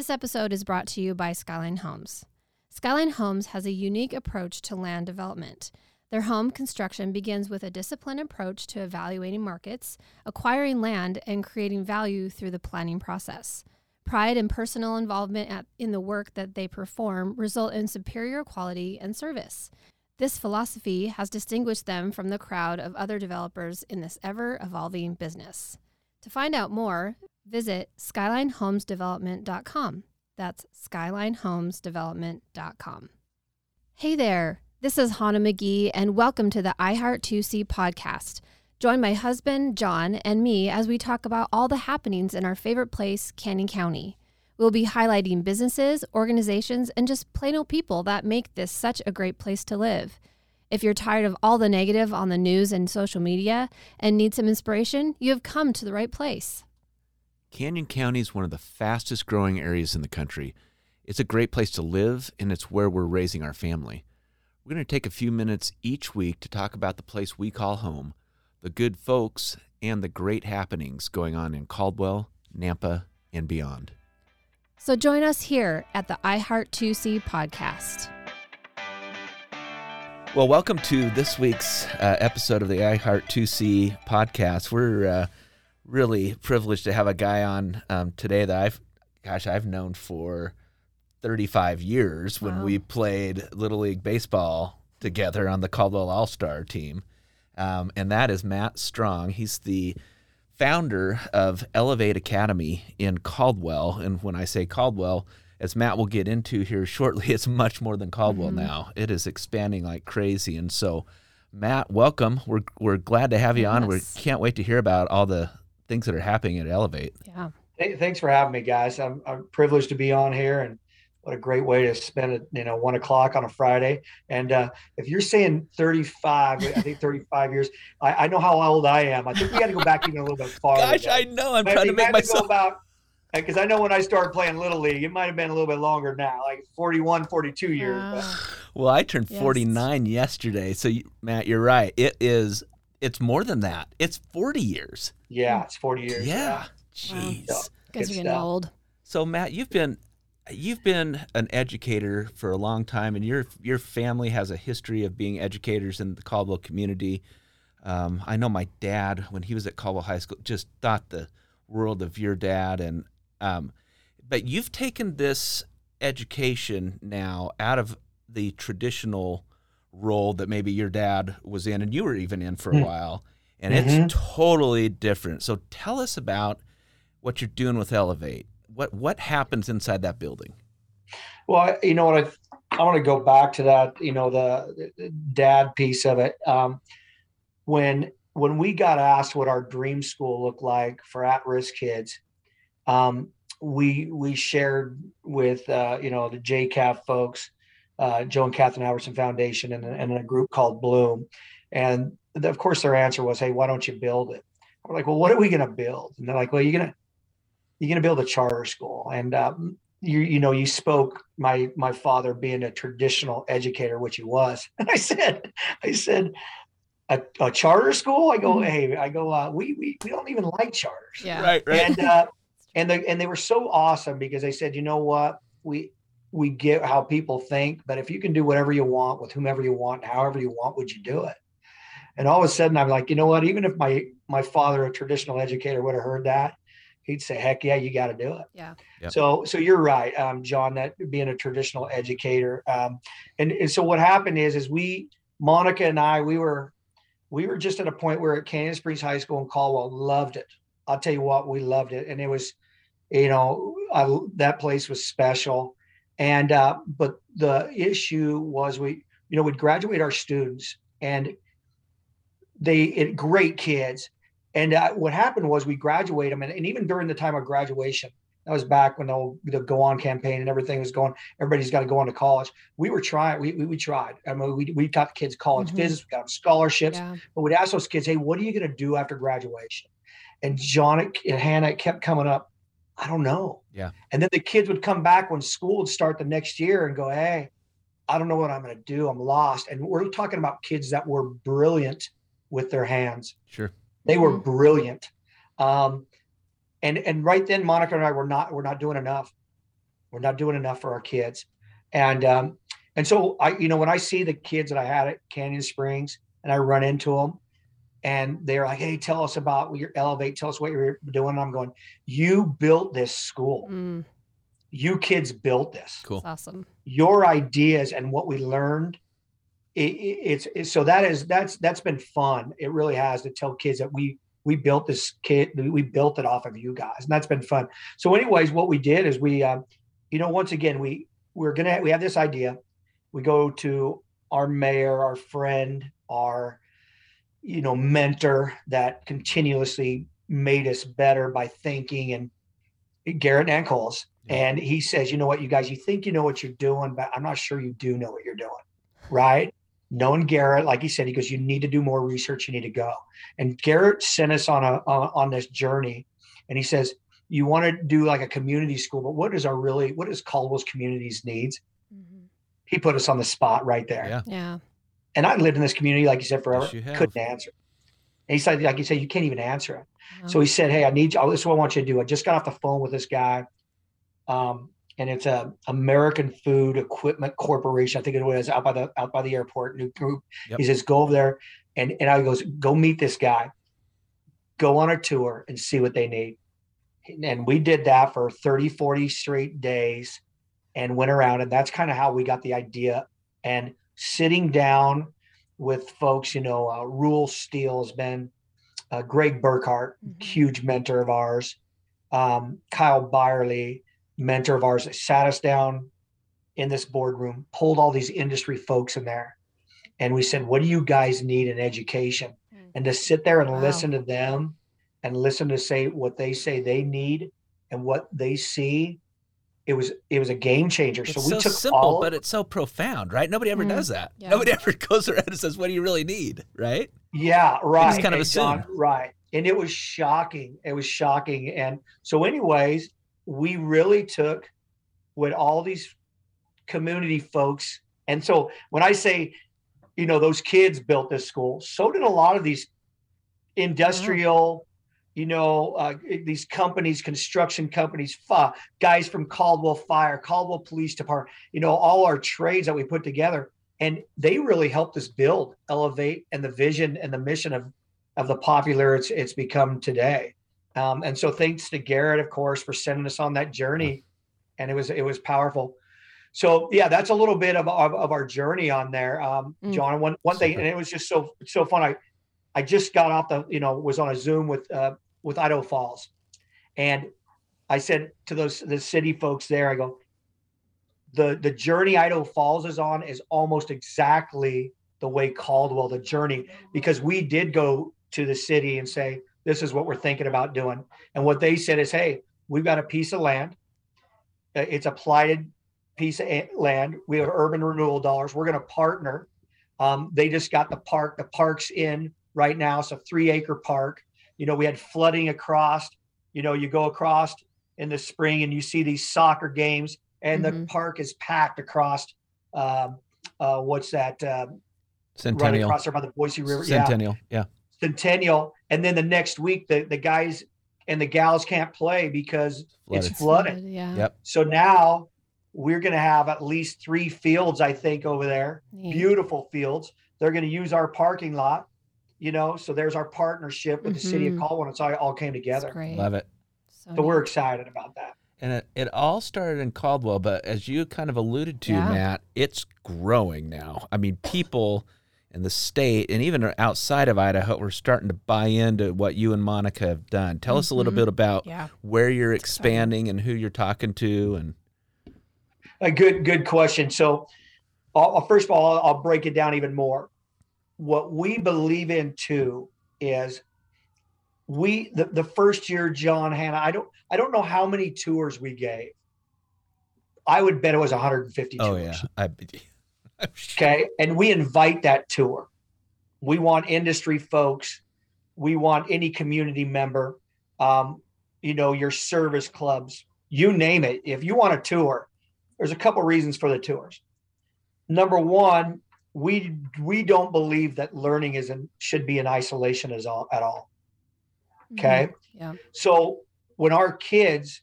This episode is brought to you by Skyline Homes. Skyline Homes has a unique approach to land development. Their home construction begins with a disciplined approach to evaluating markets, acquiring land, and creating value through the planning process. Pride and personal involvement at, in the work that they perform result in superior quality and service. This philosophy has distinguished them from the crowd of other developers in this ever evolving business. To find out more, visit skylinehomesdevelopment.com. That's skylinehomesdevelopment.com. Hey there, this is Hannah McGee, and welcome to the iHeart 2C podcast. Join my husband, John, and me as we talk about all the happenings in our favorite place, Canyon County. We'll be highlighting businesses, organizations, and just plain old people that make this such a great place to live. If you're tired of all the negative on the news and social media and need some inspiration, you have come to the right place. Canyon County is one of the fastest growing areas in the country. It's a great place to live, and it's where we're raising our family. We're going to take a few minutes each week to talk about the place we call home, the good folks, and the great happenings going on in Caldwell, Nampa, and beyond. So join us here at the iHeart 2C podcast. Well, welcome to this week's uh, episode of the iHeart 2C podcast. We're uh, really privileged to have a guy on um, today that I've, gosh, I've known for 35 years when Wow. we played Little League Baseball together on the Caldwell All Star team. Um, and that is Matt Strong. He's the founder of Elevate Academy in Caldwell. And when I say Caldwell, as Matt will get into here shortly, it's much more than Caldwell now. It is expanding like crazy. And so, Matt, welcome. We're, we're glad to have you on. We can't wait to hear about all the things that are happening at Elevate. Yeah. Hey, thanks for having me, guys. I'm, I'm privileged to be on here, and what a great way to spend it. You know, one o'clock on a Friday. And uh, if you're saying 35, I think 35 years. I, I know how old I am. I think we got to go back even a little bit farther. Gosh. I know. I'm But trying to we make myself. go about because I know when I started playing little league, it might have been a little bit longer now, like 41, 42 years. but- Wow. Well, I turned Yes. 49 yesterday. So, you, Matt, you're right. It is. It's more than that. It's 40 years. Yeah, it's 40 years. Yeah. Jeez. Yeah. Guys are getting stuff. old. So, Matt, you've been you've been an educator for a long time, and your your family has a history of being educators in the Caldwell community. Um, I know my dad, when he was at Caldwell High School, just thought the world of your dad, and um, but you've taken this education now out of the traditional role that maybe your dad was in, and you were even in for a Hmm. while, and Mhm. it's totally different. So, tell us about what you're doing with Elevate. What what happens inside that building? Well, you know what? I, I want to go back to that. You know, the, the dad piece of it. Um, when when we got asked what our dream school looked like for at-risk kids, um, we we shared with uh, you know the JKAF folks, uh, Joe and Kathryn Albertson Foundation, and, and a group called Bloom, and of course their answer was, "Hey, why don't you build it?" We're like, "Well, what are we going to build?" And they're like, "Well, you're gonna you're gonna build a charter school." And um, you you know you spoke my my father being a traditional educator, which he was, and I said, I said. A, a charter school? I go, Mhm. hey, I go, uh, we, we we don't even like charters Yeah. Right, right. and uh, and they and they were so awesome because they said, you know what, we we get how people think, but if you can do whatever you want with whomever you want, however you want, would you do it? And all of a sudden, I'm like, you know what? Even if my my father, a traditional educator, would have heard that, he'd say, heck yeah, you got to do it. Yeah. Yep. So so you're right, um, John. That being a traditional educator, um, and, and so what happened is is we Monica and I we were we were just at a point where at Canyon Springs High School in Caldwell loved it. I'll tell you what, we loved it, and it was, you know, I, that place was special. And uh, but the issue was we, you know, we'd graduate our students, and they it, great kids. And uh, what happened was we graduate them, and, and even during the time of graduation, that was back when the, the go on campaign and everything was going. Everybody's got to go on to college. We were trying. We we, we tried. I mean, we we got the kids college Mhm. visits. We got them scholarships Yeah. but we'd ask those kids, "Hey, what are you going to do after graduation?" And John and Hannah kept coming up. I don't know. Yeah. And then the kids would come back when school would start the next year and go, "Hey, I don't know what I'm going to do. I'm lost." And we're talking about kids that were brilliant with their hands. Sure. They were Mhm. brilliant. Um, and and right then, Monica and I were not we're not doing enough. We're not doing enough for our kids. And um, and so I, you know, when I see the kids that I had at Canyon Springs and I run into them and they're like, hey, tell us about your elevate, tell us what you're doing. And I'm going, you built this school. Mm, You kids built this. Cool. that's awesome. Your ideas and what we learned. It, it, it's, it's so that is that's that's been fun. It really has to tell kids that we we built this kid we built it off of you guys and that's been fun. So anyways what we did is we uh, you know once again we we're gonna we have this idea. We go to our mayor our friend our you know mentor that continuously made us better by thinking and garrett Nancolas. and he says you know what you guys you think you know what you're doing but i'm not sure you do know what you're doing. Right knowing garrett like he said he goes you need to do more research you need to go and garrett sent us on a on, on this journey and he says you want to do like a community school but what is our really what is caldwell's communities needs Mhm. he put us on the spot right there Yeah. Yeah. and I lived in this community, like you said, forever. Yes, you have. couldn't answer. And he said, like you said, you can't even answer it. Wow. So he said, Hey, I need you. Oh, this is what I want you to do. I just got off the phone with this guy. Um, and it's a American Food Equipment Corporation. I think it was out by the out by the airport. New group. Yep. He says, go over there, and and I goes, go meet this guy, go on a tour and see what they need. And we did that for 30, 40 straight days, and went around, and that's kind of how we got the idea. And sitting down with folks, you know, uh, Rule Steel has been uh, Greg Burkhart, Mhm. huge mentor of ours. Um, Kyle Byerly, mentor of ours, that sat us down in this boardroom, pulled all these industry folks in there, and we said, "What do you guys need in education?" Mm. And to sit there and Wow. listen to them, and listen to say what they say they need and what they see, it was it was a game changer. It's so so, we took simple, all, but it's so profound, right? Nobody ever Mm, does that. yeah. Nobody ever goes around and says, "What do you really need?" Right? Yeah, right. kind of and John, assume. right. And it was shocking. It was shocking. And so, anyways, we really took what all these community folks, and so when I say, you know, those kids built this school, so did a lot of these industrial, you know, uh, these companies, construction companies, guys from Caldwell Fire, Caldwell Police Department, you know, all our trades that we put together and they really helped us build elevate and the vision and the mission of of the popular it's it's become today um, and so thanks to garrett of course for sending us on that journey. And it was it was powerful. So yeah that's a little bit of, of, of our journey on there. Um, Mm. john one one thing and it was just so so fun. I i just got off the you know was on a zoom with uh with idaho falls. And i said to those the city folks there i go the the journey Idaho Falls is on is almost exactly the way Caldwell the journey. Because we did go to the city and say this is what we're thinking about doing. And what they said is hey we've got a piece of land. Uh, it's a platted piece of land. We have urban renewal dollars. We're going to partner. Um, they just got the park the park's in right now. It's a three acre park. You know we had flooding across. You know you go across in the spring and you see these soccer games and the Mhm. park is packed across um, uh, what's that uh, right Centennial. across there by the Boise River. Yeah. Centennial. Yeah. Centennial and then the next week the, the guys and the gals can't play because Flooded. it's flooded Yeah. Yep. so now we're going to have at least three fields i think over there Neat. beautiful fields they're going to use our parking lot you know so there's our partnership with the city of Mhm. Caldwell. it's all, all came together great. Love it. So so we're excited about that And it, it all started in Caldwell, but as you kind of alluded to, Yeah. Matt, it's growing now. I mean, people in the state and even outside of Idaho we're starting to buy into what you and Monica have done. Tell us a little Mhm. bit about Yeah. where you're expanding and who you're talking to. And A good, good question. So, I'll, I'll- first of all, I'll, I'll break it down even more. What we believe in too is we the, the first year, John Hannah. I don't I don't know how many tours we gave. I would bet it was 150 oh tours. yeah, I, Okay, and we invite that tour. We want industry folks. We want any community member. Um, you know, your service clubs, you name it. If you want a tour, there's a couple reasons for the tours. Number one, we we don't believe that learning is in, should be in isolation as all at all. Okay. Mhm. Yeah. So when our kids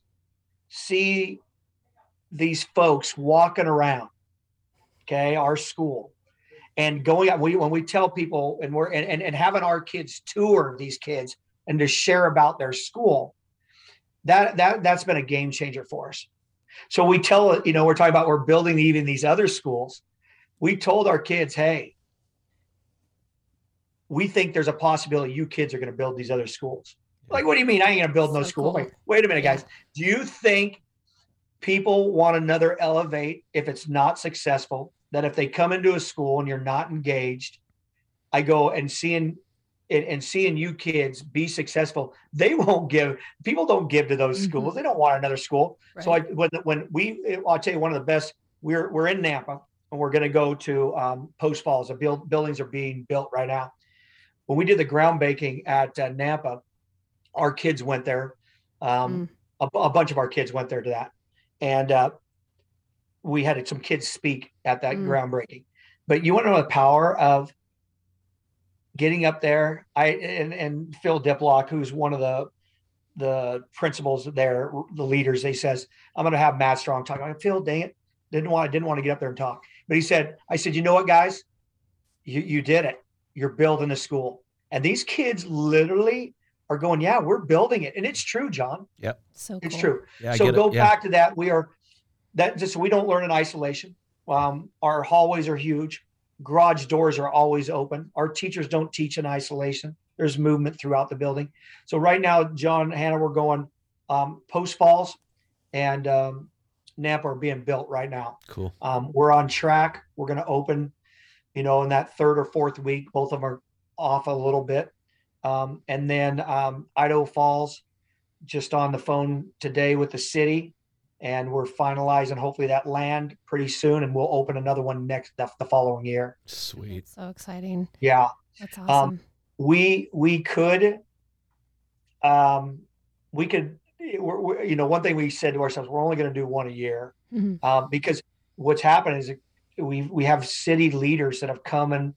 see these folks walking around, okay, our school, and going out. We when we tell people and we're and, and, and having our kids tour these kids and to share about their school, that that that's been a game changer for us. So we tell you know we're talking about we're building even these other schools. We told our kids, hey, we think there's a possibility you kids are going to build these other schools. Like, what do you mean? I ain't going to build no So school. cool. Like, wait a minute, guys. Do you think people want another elevate if it's not successful? That if they come into a school and you're not engaged, I go and seeing and, and seeing you kids be successful, they won't give. People don't give to those Mhm. schools. They don't want another school. So I when when we I'll tell you one of the best. We're we're in Nampa and we're going to go to um, Post Falls. The build, buildings are being built right now. When we did the ground baking at uh, Nampa, our kids went there. Um, a, a bunch of our kids went there to that, and uh, we had some kids speak at that Mm. groundbreaking. But you want to know the power of getting up there. I and, and Phil Diplock, who's one of the the principals there, the leaders, he says, I'm going to have Matt Strong talk. I Phil, dang it, didn't want didn't want to get up there and talk, but he said, I said, you know what, guys, you you did it. You're building a school, and these kids literally are going, yeah, we're building it, and it's true, John. Yeah. So It's cool. true. Yeah, so go it. Yeah. back to that. We are that just so we don't learn in isolation. Um, our hallways are huge. Garage doors are always open. Our teachers don't teach in isolation. There's movement throughout the building. So right now, John, Hannah, we're going um, Post Falls and um, Nampa are being built right now. Cool. Um, we're on track. We're going to open, you know, in that third or fourth week. Both of them are off a little bit. Um, and then um, Idaho Falls, just on the phone today with the city, and we're finalizing hopefully that land pretty soon, and we'll open another one next the, the following year. Sweet. That's so exciting. Yeah, That's Um, awesome. we we could, um, we could, we're, we're, you know, one thing we said to ourselves, we're only going to do one a year. Mhm. um, because what's happened is we we have city leaders that have come in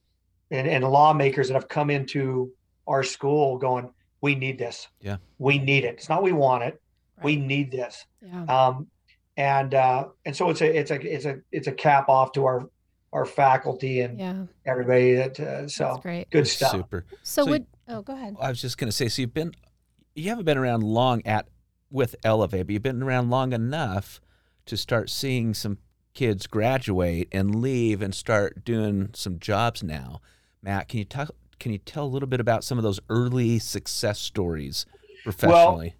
and, and lawmakers that have come into our school going, we need this. Yeah. We need it. It's not we want it. We need this. Yeah. Um, and uh, and so it's a it's a it's a it's a cap off to our our faculty and Yeah. everybody that uh, so That's great. good stuff. Super. So, So would oh go ahead. I was just going to say, so you've been, you haven't been around long at with Elevate, but you've been around long enough to start seeing some kids graduate and leave and start doing some jobs now. Matt, can you talk? Can you tell a little bit about some of those early success stories professionally?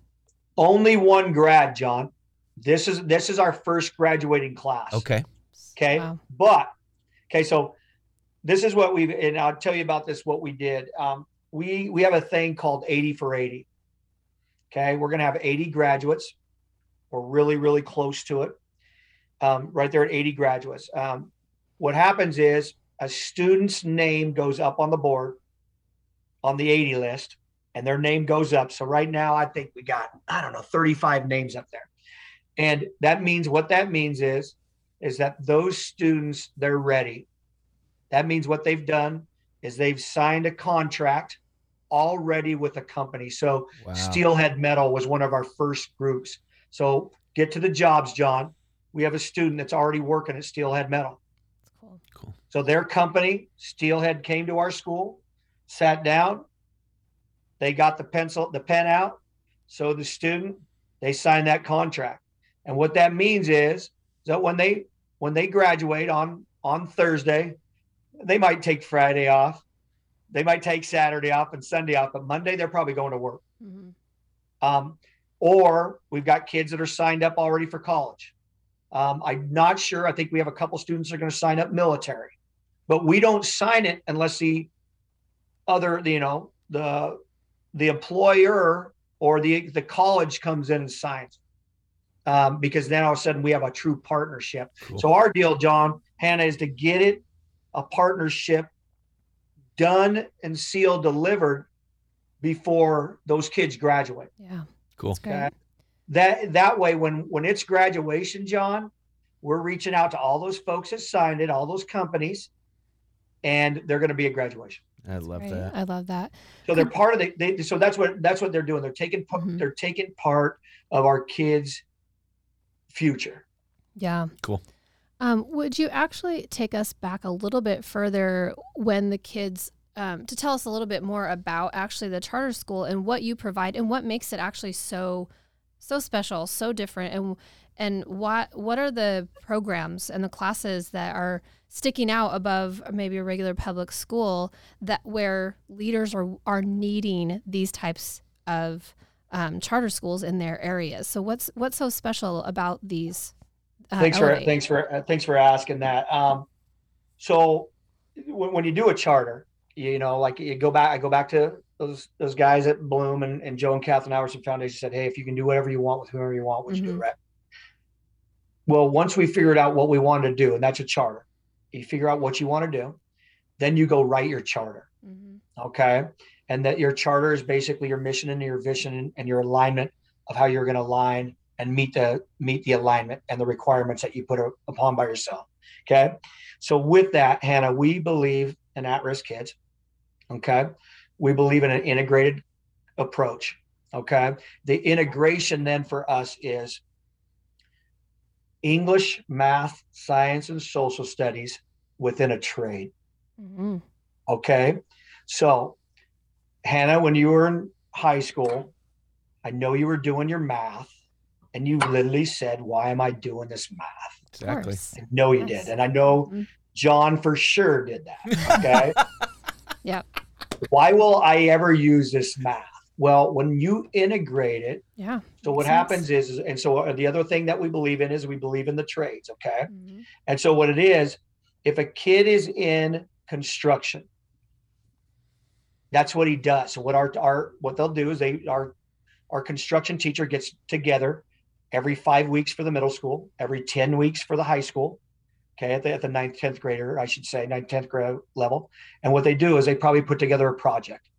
Only one grad, John. This is this is our first graduating class. okay. Okay. Wow. But okay, so this is what we've and I'll tell you about this what we did. Um, we we have a thing called 80 for 80. Okay, we're gonna have 80 graduates. We're really, really close to it. Um, right there at 80 graduates. Um, what happens is a student's name goes up on the board on the 80 list, and their name goes up. So right now, I think we got, I don't know, 35 names up there. And that means what that means is is that those students they're ready that means what they've done is they've signed a contract already with a company so Wow. steelhead metal was one of our first groups so get to the jobs john we have a student that's already working at steelhead metal cool. Cool. so their company steelhead came to our school sat down they got the pencil the pen out so the student they signed that contract and what that means is that when they when they graduate on on Thursday, they might take Friday off. They might take Saturday off and Sunday off, but Monday they're probably going to work. Mhm. Um, or we've got kids that are signed up already for college. Um, I'm not sure. I think we have a couple students that are going to sign up military, but we don't sign it unless the other, you know, the the employer or the the college comes in and signs. Um, because then all of a sudden we have a true partnership. Cool. So our deal, John Hannah, is to get it a partnership done and sealed, delivered before those kids graduate. Yeah. Cool. That's great. Okay. That that way, when when it's graduation, John, we're reaching out to all those folks that signed it, all those companies, and they're going to be at graduation. I love Great. that. I love that. So they're part of the. They, so that's what that's what they're doing. They're taking pa- Mhm. they're taking part of our kids' future. Yeah. Cool. Um, would you actually take us back a little bit further when the kids um, to tell us a little bit more about actually the charter school and what you provide and what makes it actually so so special, so different, and and what what are the programs and the classes that are sticking out above maybe a regular public school that where leaders are are needing these types of um, charter schools in their areas. So what's what's so special about these? Uh, thanks for thanks for uh, thanks for asking that. Um, so when, when you do a charter, you know, like you go back, I go back to those those guys at Bloom and, and Joe and Kathleen Iverson Foundation said, hey, if you can do whatever you want with whoever you want, would mm-hmm. you do it? Right? Well, once we figured out what we wanted to do, and that's a charter, you figure out what you want to do, then you go write your charter. Mm-hmm. Okay. And that your charter is basically your mission and your vision and your alignment of how you're going to align and meet the meet the alignment and the requirements that you put upon by yourself. Okay. So with that, Hannah, we believe in at-risk kids. Okay. We believe in an integrated approach. Okay. The integration then for us is English, math, science, and social studies within a trade. Mm-hmm. Okay. So, Hannah, when you were in high school, I know you were doing your math and you literally said, Why am I doing this math? Exactly. I know you yes. did. And I know mm-hmm. John for sure did that. Okay. yep. Why will I ever use this math? Well, when you integrate it, yeah. So what happens is, and so the other thing that we believe in is we believe in the trades. Okay. Mm-hmm. And so what it is, if a kid is in construction, that's what he does. So what our our what they'll do is they our our construction teacher gets together every five weeks for the middle school, every 10 weeks for the high school. Okay, at the, at the ninth, 10th grader, I should say, ninth, 10th grade level. And what they do is they probably put together a project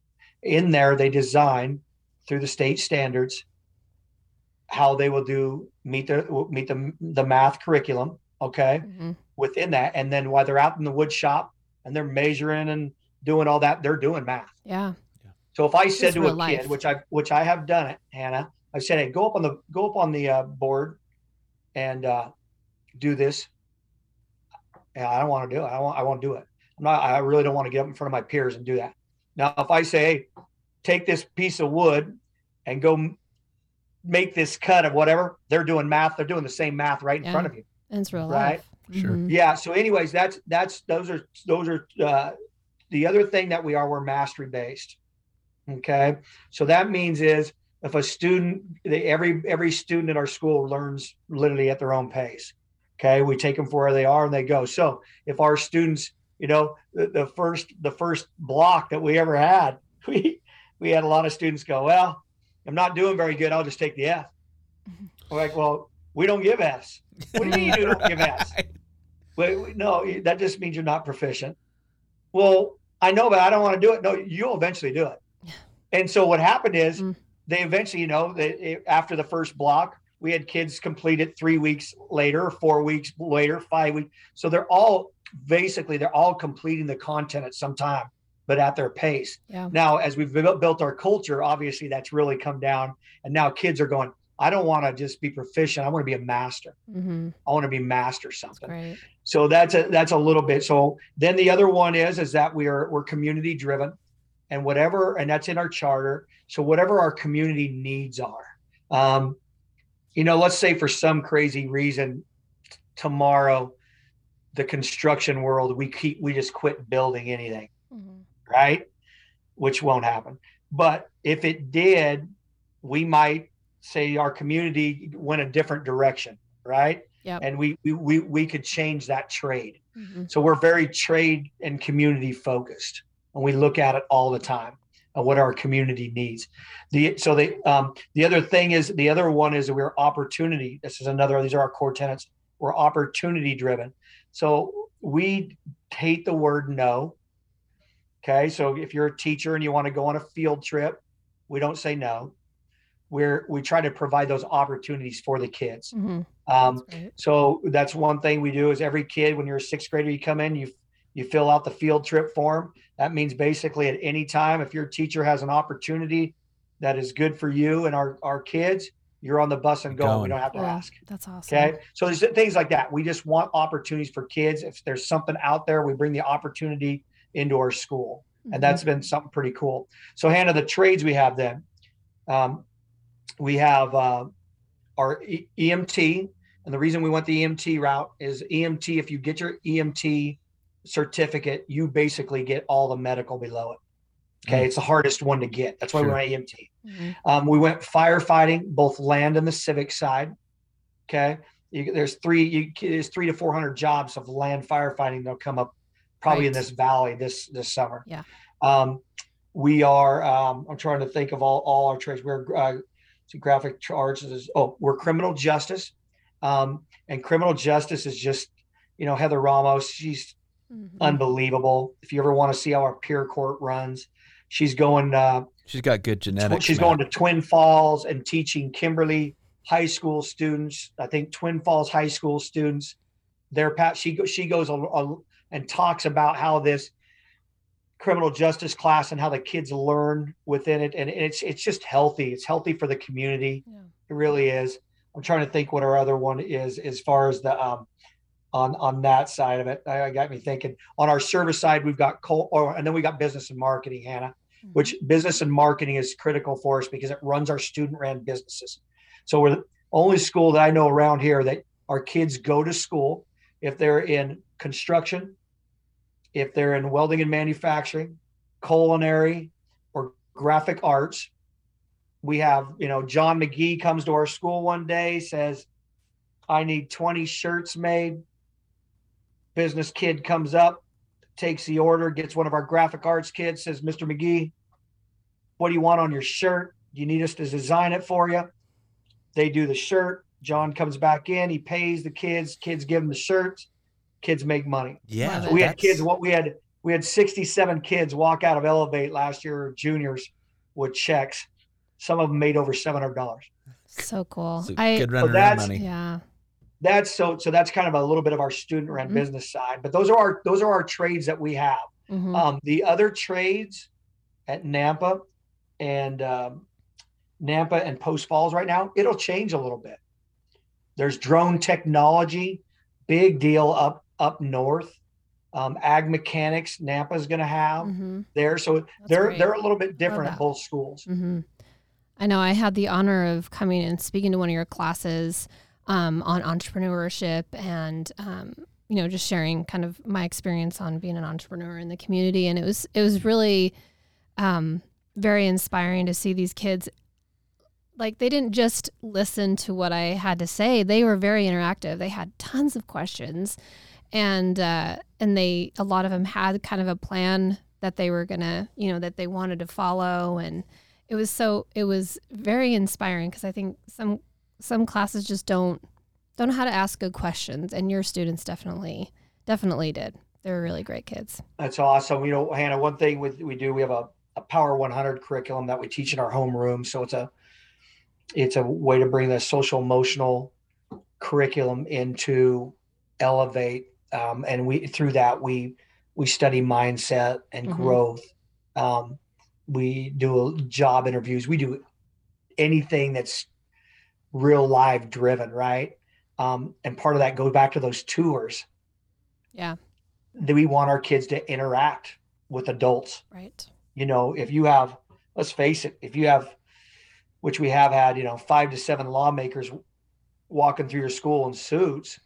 in there they design through the state standards how they will do meet the meet the the math curriculum okay mm-hmm. within that. And then while they're out in the wood shop and they're measuring and doing all that they're doing math. Yeah. So if i said to a life. kid which i which i have done it hannah i said hey go up on the go up on the uh, board and uh, do this. Yeah, i don't want to do it. I want i won't do it. I'm not i really don't want to get up in front of my peers and do that now, if I say, take this piece of wood and go make this cut of whatever, they're doing math. They're doing the same math right in yeah. front of you. And It's real right? life. Sure. Mm-hmm. Yeah. So, anyways, that's that's those are those are uh, the other thing that we are. We're mastery based. Okay. So that means is if a student, they, every every student in our school learns literally at their own pace. Okay. We take them for where they are and they go. So if our students you know the, the first the first block that we ever had we we had a lot of students go well i'm not doing very good. I'll just take the f. We're like well we don't give f's. What do you mean you don't give f's? Wait, no that just means you're not proficient. Well i know but i don't want to do it. No you'll eventually do it. And so what happened is mm. they eventually you know they, after the first block we had kids complete it three weeks later four weeks later five weeks. So they're all basically they're all completing the content at some time but at their pace. Yeah. now as we've built our culture obviously that's really come down. And now kids are going i don't want to just be proficient. I want to be a master. Mm-hmm. i want to be master something. So that's a that's a little bit so then the other one is is that we are we're community driven and whatever and that's in our charter. So whatever our community needs are um, you know let's say for some crazy reason tomorrow the construction world, we keep we just quit building anything, mm-hmm. right? Which won't happen. But if it did, we might say our community went a different direction, right? Yeah. And we, we we we could change that trade. Mm-hmm. So we're very trade and community focused, and we look at it all the time and what our community needs. The so the um, the other thing is the other one is we're opportunity. This is another. These are our core tenants. We're opportunity driven. So we hate the word no. Okay. So if you're a teacher and you want to go on a field trip, we don't say no. We're, we try to provide those opportunities for the kids. Mm-hmm. Um, that's so that's one thing we do is every kid, when you're a sixth grader, you come in, you, you fill out the field trip form. That means basically at any time, if your teacher has an opportunity that is good for you and our, our kids, you're on the bus and going. We don't have to Cool. ask. That's awesome. Okay. So there's things like that. We just want opportunities for kids. If there's something out there, we bring the opportunity into our school. Mhm. And that's been something pretty cool. So, Hannah, the trades we have then, um, we have uh, our e- EMT. And the reason we went the EMT route is EMT, if you get your EMT certificate, you basically get all the medical below it. Okay. Mm. It's the hardest one to get. That's why we Sure. went EMT. Mhm. Um, we went firefighting, both land and the civic side. Okay, you, there's three. You, there's three to four hundred jobs of land firefighting that'll come up probably in this valley this this summer. Yeah. Um, we are. Um, I'm trying to think of all all our trades. We're uh, so graphic arts is oh we're criminal justice, um, and criminal justice is just you know Heather Ramos. She's Mhm. unbelievable. If you ever want to see how our peer court runs, she's going. Uh, She's got good genetics. she's Matt. going to Twin Falls and teaching Kimberly high school students. I think Twin Falls high school students. Their pat. She go, she goes a, a- and talks about how this criminal justice class and how the kids learn within it, and it's it's just healthy. It's healthy for the community. Yeah. It really is. I'm trying to think what our other one is as far as the um on on that side of it. I, I got me thinking. On our service side, we've got coal, or and then we got business and marketing, Hannah mm-hmm. which business and marketing is critical for us because it runs our student ran businesses. So we're the only school that I know around here that our kids go to school if they're in construction, if they're in welding and manufacturing, culinary, or graphic arts. We have, you know, John McGee comes to our school one day, says, I need 20 shirts made. Business kid comes up, takes the order, gets one of our graphic arts kids, says, Mr. McGee, what do you want on your shirt? Do you need us to design it for you? They do the shirt. John comes back in, he pays the kids, kids give him the shirts, kids make money. Yeah, So we had kids, what we had, we had 67 kids walk out of Elevate last year, juniors with checks. Some of them made over $700. So cool. So I good running around that's- money. yeah. That's so, so that's kind of a little bit of our student run Mhm. business side, but those are our, those are our trades that we have. Mhm. Um, the other trades at Nampa and um, Nampa and Post Falls right now, it'll change a little bit. There's drone technology, big deal up up north. Um, ag mechanics, Nampa's going to have Mhm. there, so That's they're great. they're a little bit different at both schools. hmm I know I had the honor of coming and speaking to one of your classes um, on entrepreneurship and um, you know just sharing kind of my experience on being an entrepreneur in the community, and it was it was really um, very inspiring to see these kids. Like they didn't just listen to what I had to say; they were very interactive. They had tons of questions, and uh, and they a lot of them had kind of a plan that they were gonna you know that they wanted to follow and it was so it was very inspiring because I think some some classes just don't don't know how to ask good questions, and your students definitely definitely did. They're really great kids. That's awesome. You know, Hannah, one thing we, we do, we have a, a Power 100 curriculum that we teach in our homeroom. So it's a it's a way to bring the social emotional curriculum into Elevate, um, and we through that we we study mindset and Mhm. growth. Um, we do job interviews. We do anything that's real live driven, right? Um, and part of that goes back to those tours Yeah, that we want our kids to interact with adults. right. You know, if you have, let's face it, if you have, which we have had, you know, five to seven lawmakers walking through your school in suits,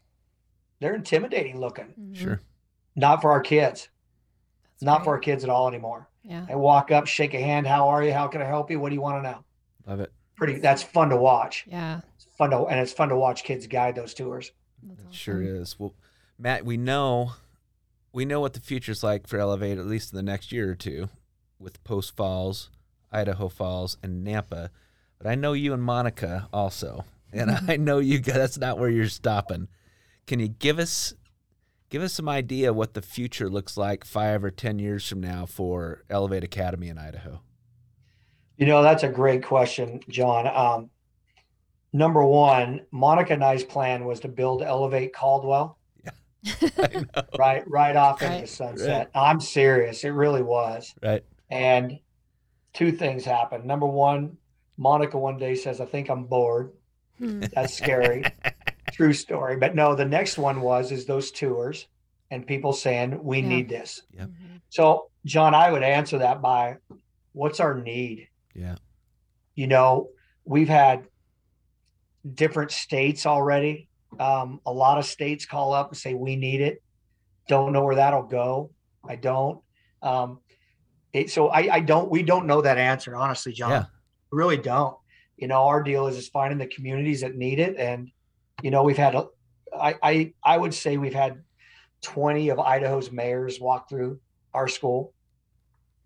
they're intimidating looking. Mhm. Sure. Not for our kids, That's not for our kids at all anymore. yeah. They walk up, shake a hand, how are you? How can I help you? What do you want to know? Love it. Pretty, that's fun to watch. Yeah, It's fun to, and it's fun to watch kids guide those tours. that's It sure is. Well, Matt, we know we know what the future's like for Elevate at least in the next year or two with Post Falls, Idaho Falls, and Nampa. But I know you and Monica also. And mm-hmm. I know you guys that's not where you're stopping. Can you give us give us some idea what the future looks like 5 or 10 years from now for Elevate Academy in Idaho? You know, that's a great question, John. Um, number one, Monica and I's plan was to build Elevate Caldwell Yeah. right, right off into Right. the sunset. I'm serious; it really was. Right. And two things happened. Number one, Monica one day says, "I think I'm bored." Hmm. That's scary. True story. But no, the next one was is those tours and people saying we Yeah. need this. Yep. Mhm. So, John, I would answer that by what's our need? Yeah. You know, we've had different states already. Um, a lot of states call up and say, we need it. Don't know where that'll go. I don't. Um, it, so I, I don't, we don't know that answer, honestly, John. Yeah. We really don't. You know, our deal is, is finding the communities that need it. And, you know, we've had, a, I, I, I would say we've had 20 of Idaho's mayors walk through our school.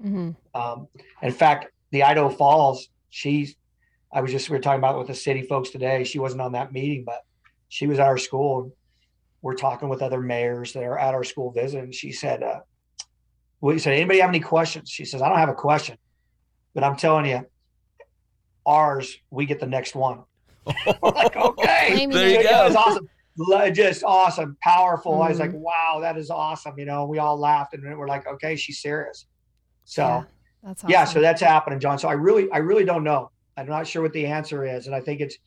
Mhm. Um, in fact, the Idaho Falls, she's, I was just, we were talking about with the city folks today. She wasn't on that meeting, but she was at our school. We're talking with other mayors that are at our school visit. And She said, uh, we said, anybody have any questions? She says, I don't have a question, but I'm telling you, ours, we get the next one. We're like, okay. Claiming There you it. Yeah, it was awesome. Just awesome, powerful. I was like, Mhm. wow, that is awesome. You know, we all laughed and we're like, okay, she's serious. So Yeah, that's awesome. yeah, so that's happening, John. So I really, I really don't know. I'm not sure what the answer is, and I think it's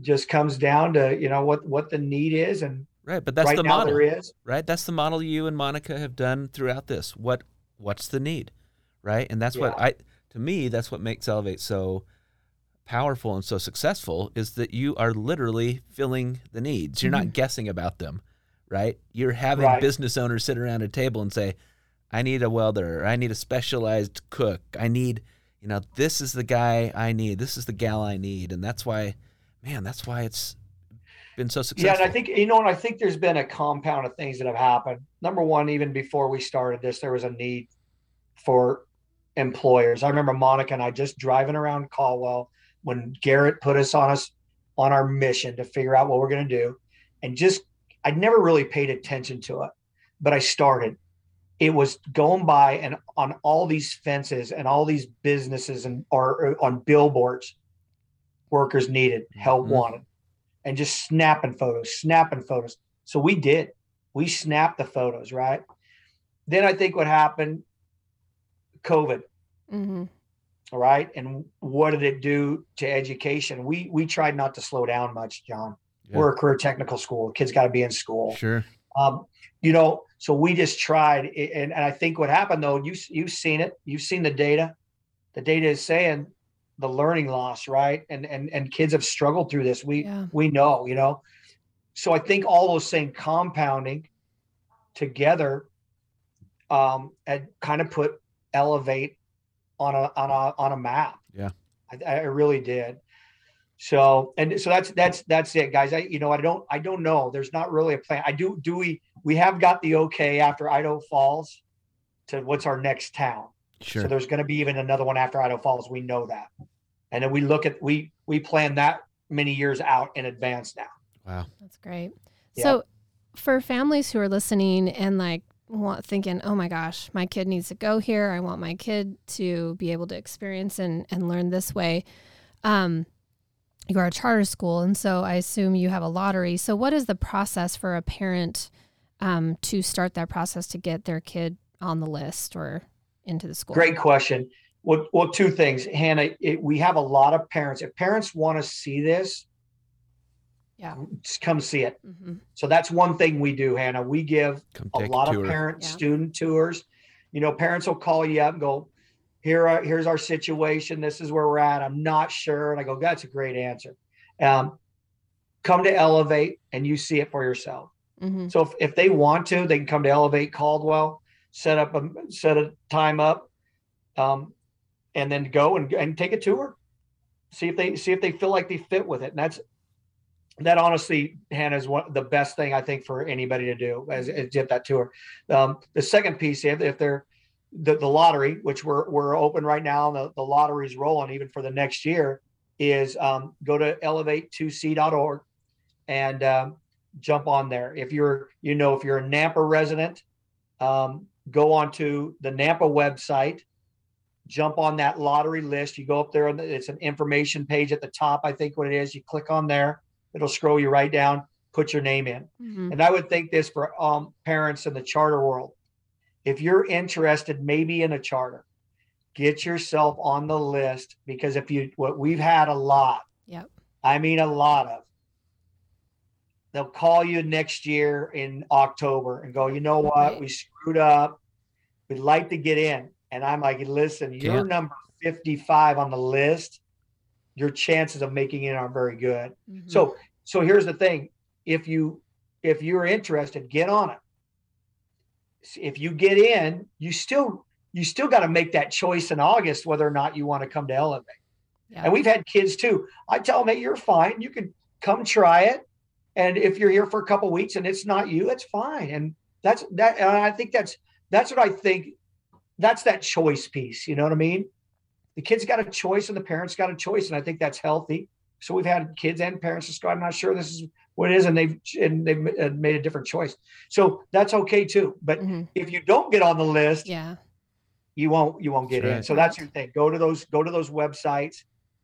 just comes down to you know what what the need is, and Right, but that's right the model. there is. right? That's the model you and Monica have done throughout this. What what's the need, right? And that's what I to me that's what makes Elevate so powerful and so successful is that you are literally filling the needs. You're not mm-hmm. guessing about them, right? You're having Right. business owners sit around a table and say, "I need a welder. I need a specialized cook. I need, you know, this is the guy I need. This is the gal I need." And that's why, man, that's why it's been so successful. Yeah, and I think you know, and I think there's been a compound of things that have happened. Number one, even before we started this, there was a need for employers. I remember Monica and I just driving around Caldwell when Garrett put us on us on our mission to figure out what we're going to do, and just I'd never really paid attention to it, but I started. It was going by and on all these fences and all these businesses and or, or on billboards, workers needed, help Mhm. wanted and just snapping photos, snapping photos. So we did. We snapped the photos, right? Then I think what happened, COVID, Mhm. all right? And what did it do to education? We we tried not to slow down much, John. Yeah. We're a career technical school. Kids got to be in school. sure. Um, you know, so we just tried, and, and I think what happened though, you you've seen it, you've seen the data. The data is saying the learning loss, right? And and and kids have struggled through this. We Yeah. we know, you know. So I think all those things compounding together, um, and kind of put elevate on a on a on a map. Yeah. I, I really did. So and so that's that's that's it, guys. I you know I don't I don't know. There's not really a plan. I do do we we have got the okay after Idaho Falls to what's our next town. Sure. So there's going to be even another one after Idaho Falls. We know that, and then we look at we we plan that many years out in advance now. wow. That's great. Yeah. So, for families who are listening and like want thinking, "Oh my gosh, my kid needs to go here. I want my kid to be able to experience and and learn this way." Um, you are a charter school, and so I assume you have a lottery. So, what is the process for a parent um, to start that process to get their kid on the list or into the school? Great question. Well, well, two things, Hannah. It, we have a lot of parents. If parents want to see this, Yeah. just come see it. hmm So that's one thing we do, Hannah. We give a lot a of parent Yeah. student tours. You know, parents will call you up and go, "Here, are, here's our situation. This is where we're at. I'm not sure." And I go, "That's a great answer." Um, come to Elevate and you see it for yourself. hmm So if, if they want to, they can come to Elevate Caldwell, set up a set a time up, um, and then go and, and take a tour. See if they see if they feel like they fit with it. And that's that honestly, Hannah, is one the best thing I think for anybody to do is, is get that tour. Um, the second piece, if, if they're the, the lottery, which we're we're open right now, the, the lottery's rolling even for the next year, is um, go to elevate2c.org and um, jump on there. If you're, you know, if you're a Nampa resident, um, go onto the Nampa website, jump on that lottery list. You go up there, and it's an information page at the top. I think what it is. You click on there, it'll scroll you right down. Put your name in. hmm And I would think this for um, parents in the charter world. If you're interested, maybe in a charter, get yourself on the list because if you what we've had a lot Yep. I mean, a lot of. They'll call you next year in October and go, you know what? Right. We screwed up. We'd like to get in. And I'm like, listen, you're number 55 on the list. Your chances of making it are very good. Mhm. So so here's the thing. If you if you're interested, get on it. If you get in, you still you still got to make that choice in August whether or not you want to come to Elevate. yeah. And we've had kids too. I tell them, hey, you're fine. You can come try it. And if you're here for a couple weeks and it's not you, it's fine. And that's that. And I think that's that's what I think. That's that choice piece. You know what I mean? The kids got a choice and the parents got a choice, and I think that's healthy. So we've had kids and parents just go, I'm not sure this is what it is, and they've and they've uh, made a different choice. So that's okay too. But Mhm. if you don't get on the list, yeah. you won't you won't get That's in. right. So that's your thing. Go to those go to those websites,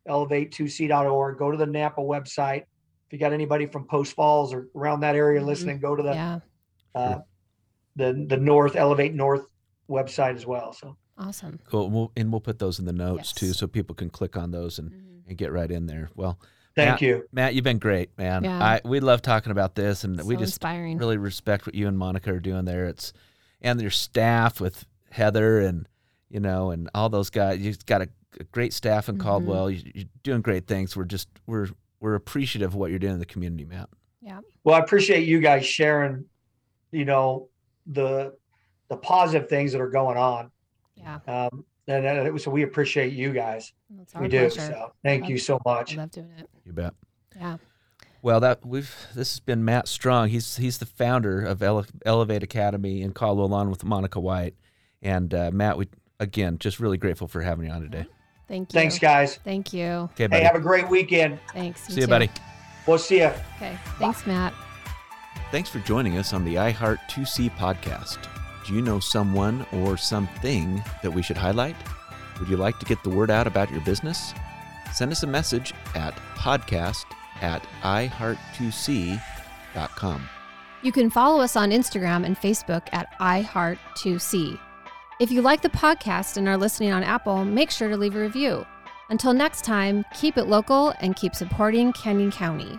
elevate2c.org. Go to the Nampa website. If you got anybody from Post Falls or around that area Mhm. listening, go to the Yeah. uh, the the North Elevate North website as well. So Awesome. Cool. And we'll, and we'll put those in the notes too, so people can click on those and, Mhm. and get right in there. Well, thank you. Matt, you've been great, man. Yeah. I we love talking about this, and we just inspiring. really respect what you and Monica are doing there. It's and your staff with Heather and you know and all those guys. You've got a, a great staff in Mhm. Caldwell. You, you're doing great things. We're just we're we're appreciative of what you're doing in the community, Matt. yeah. Well, I appreciate you guys sharing, you know, the the positive things that are going on. Yeah. Um, and, and it was, so we appreciate you guys. We do. pleasure. So thank you Love- so I much. love doing it. You bet. Yeah. Well, that we've this has been Matt Strong. He's he's the founder of Ele- Elevate Academy in Caldwell, along with Monica White. And uh, Matt, we again just really grateful for having you on today. Thank you. Thanks, guys. Thank you. Okay, buddy. Hey, have a great weekend. Thanks. See you, too. buddy. We'll see you. Okay. Thanks, Matt. Thanks for joining us on the iHeart 2C podcast. You know someone or something that we should highlight? Would you like to get the word out about your business? Send us a message at podcast at iheart2c.com. You can follow us on Instagram and Facebook at iHeart2C. If you like the podcast and are listening on Apple, make sure to leave a review. Until next time, keep it local and keep supporting Canyon County.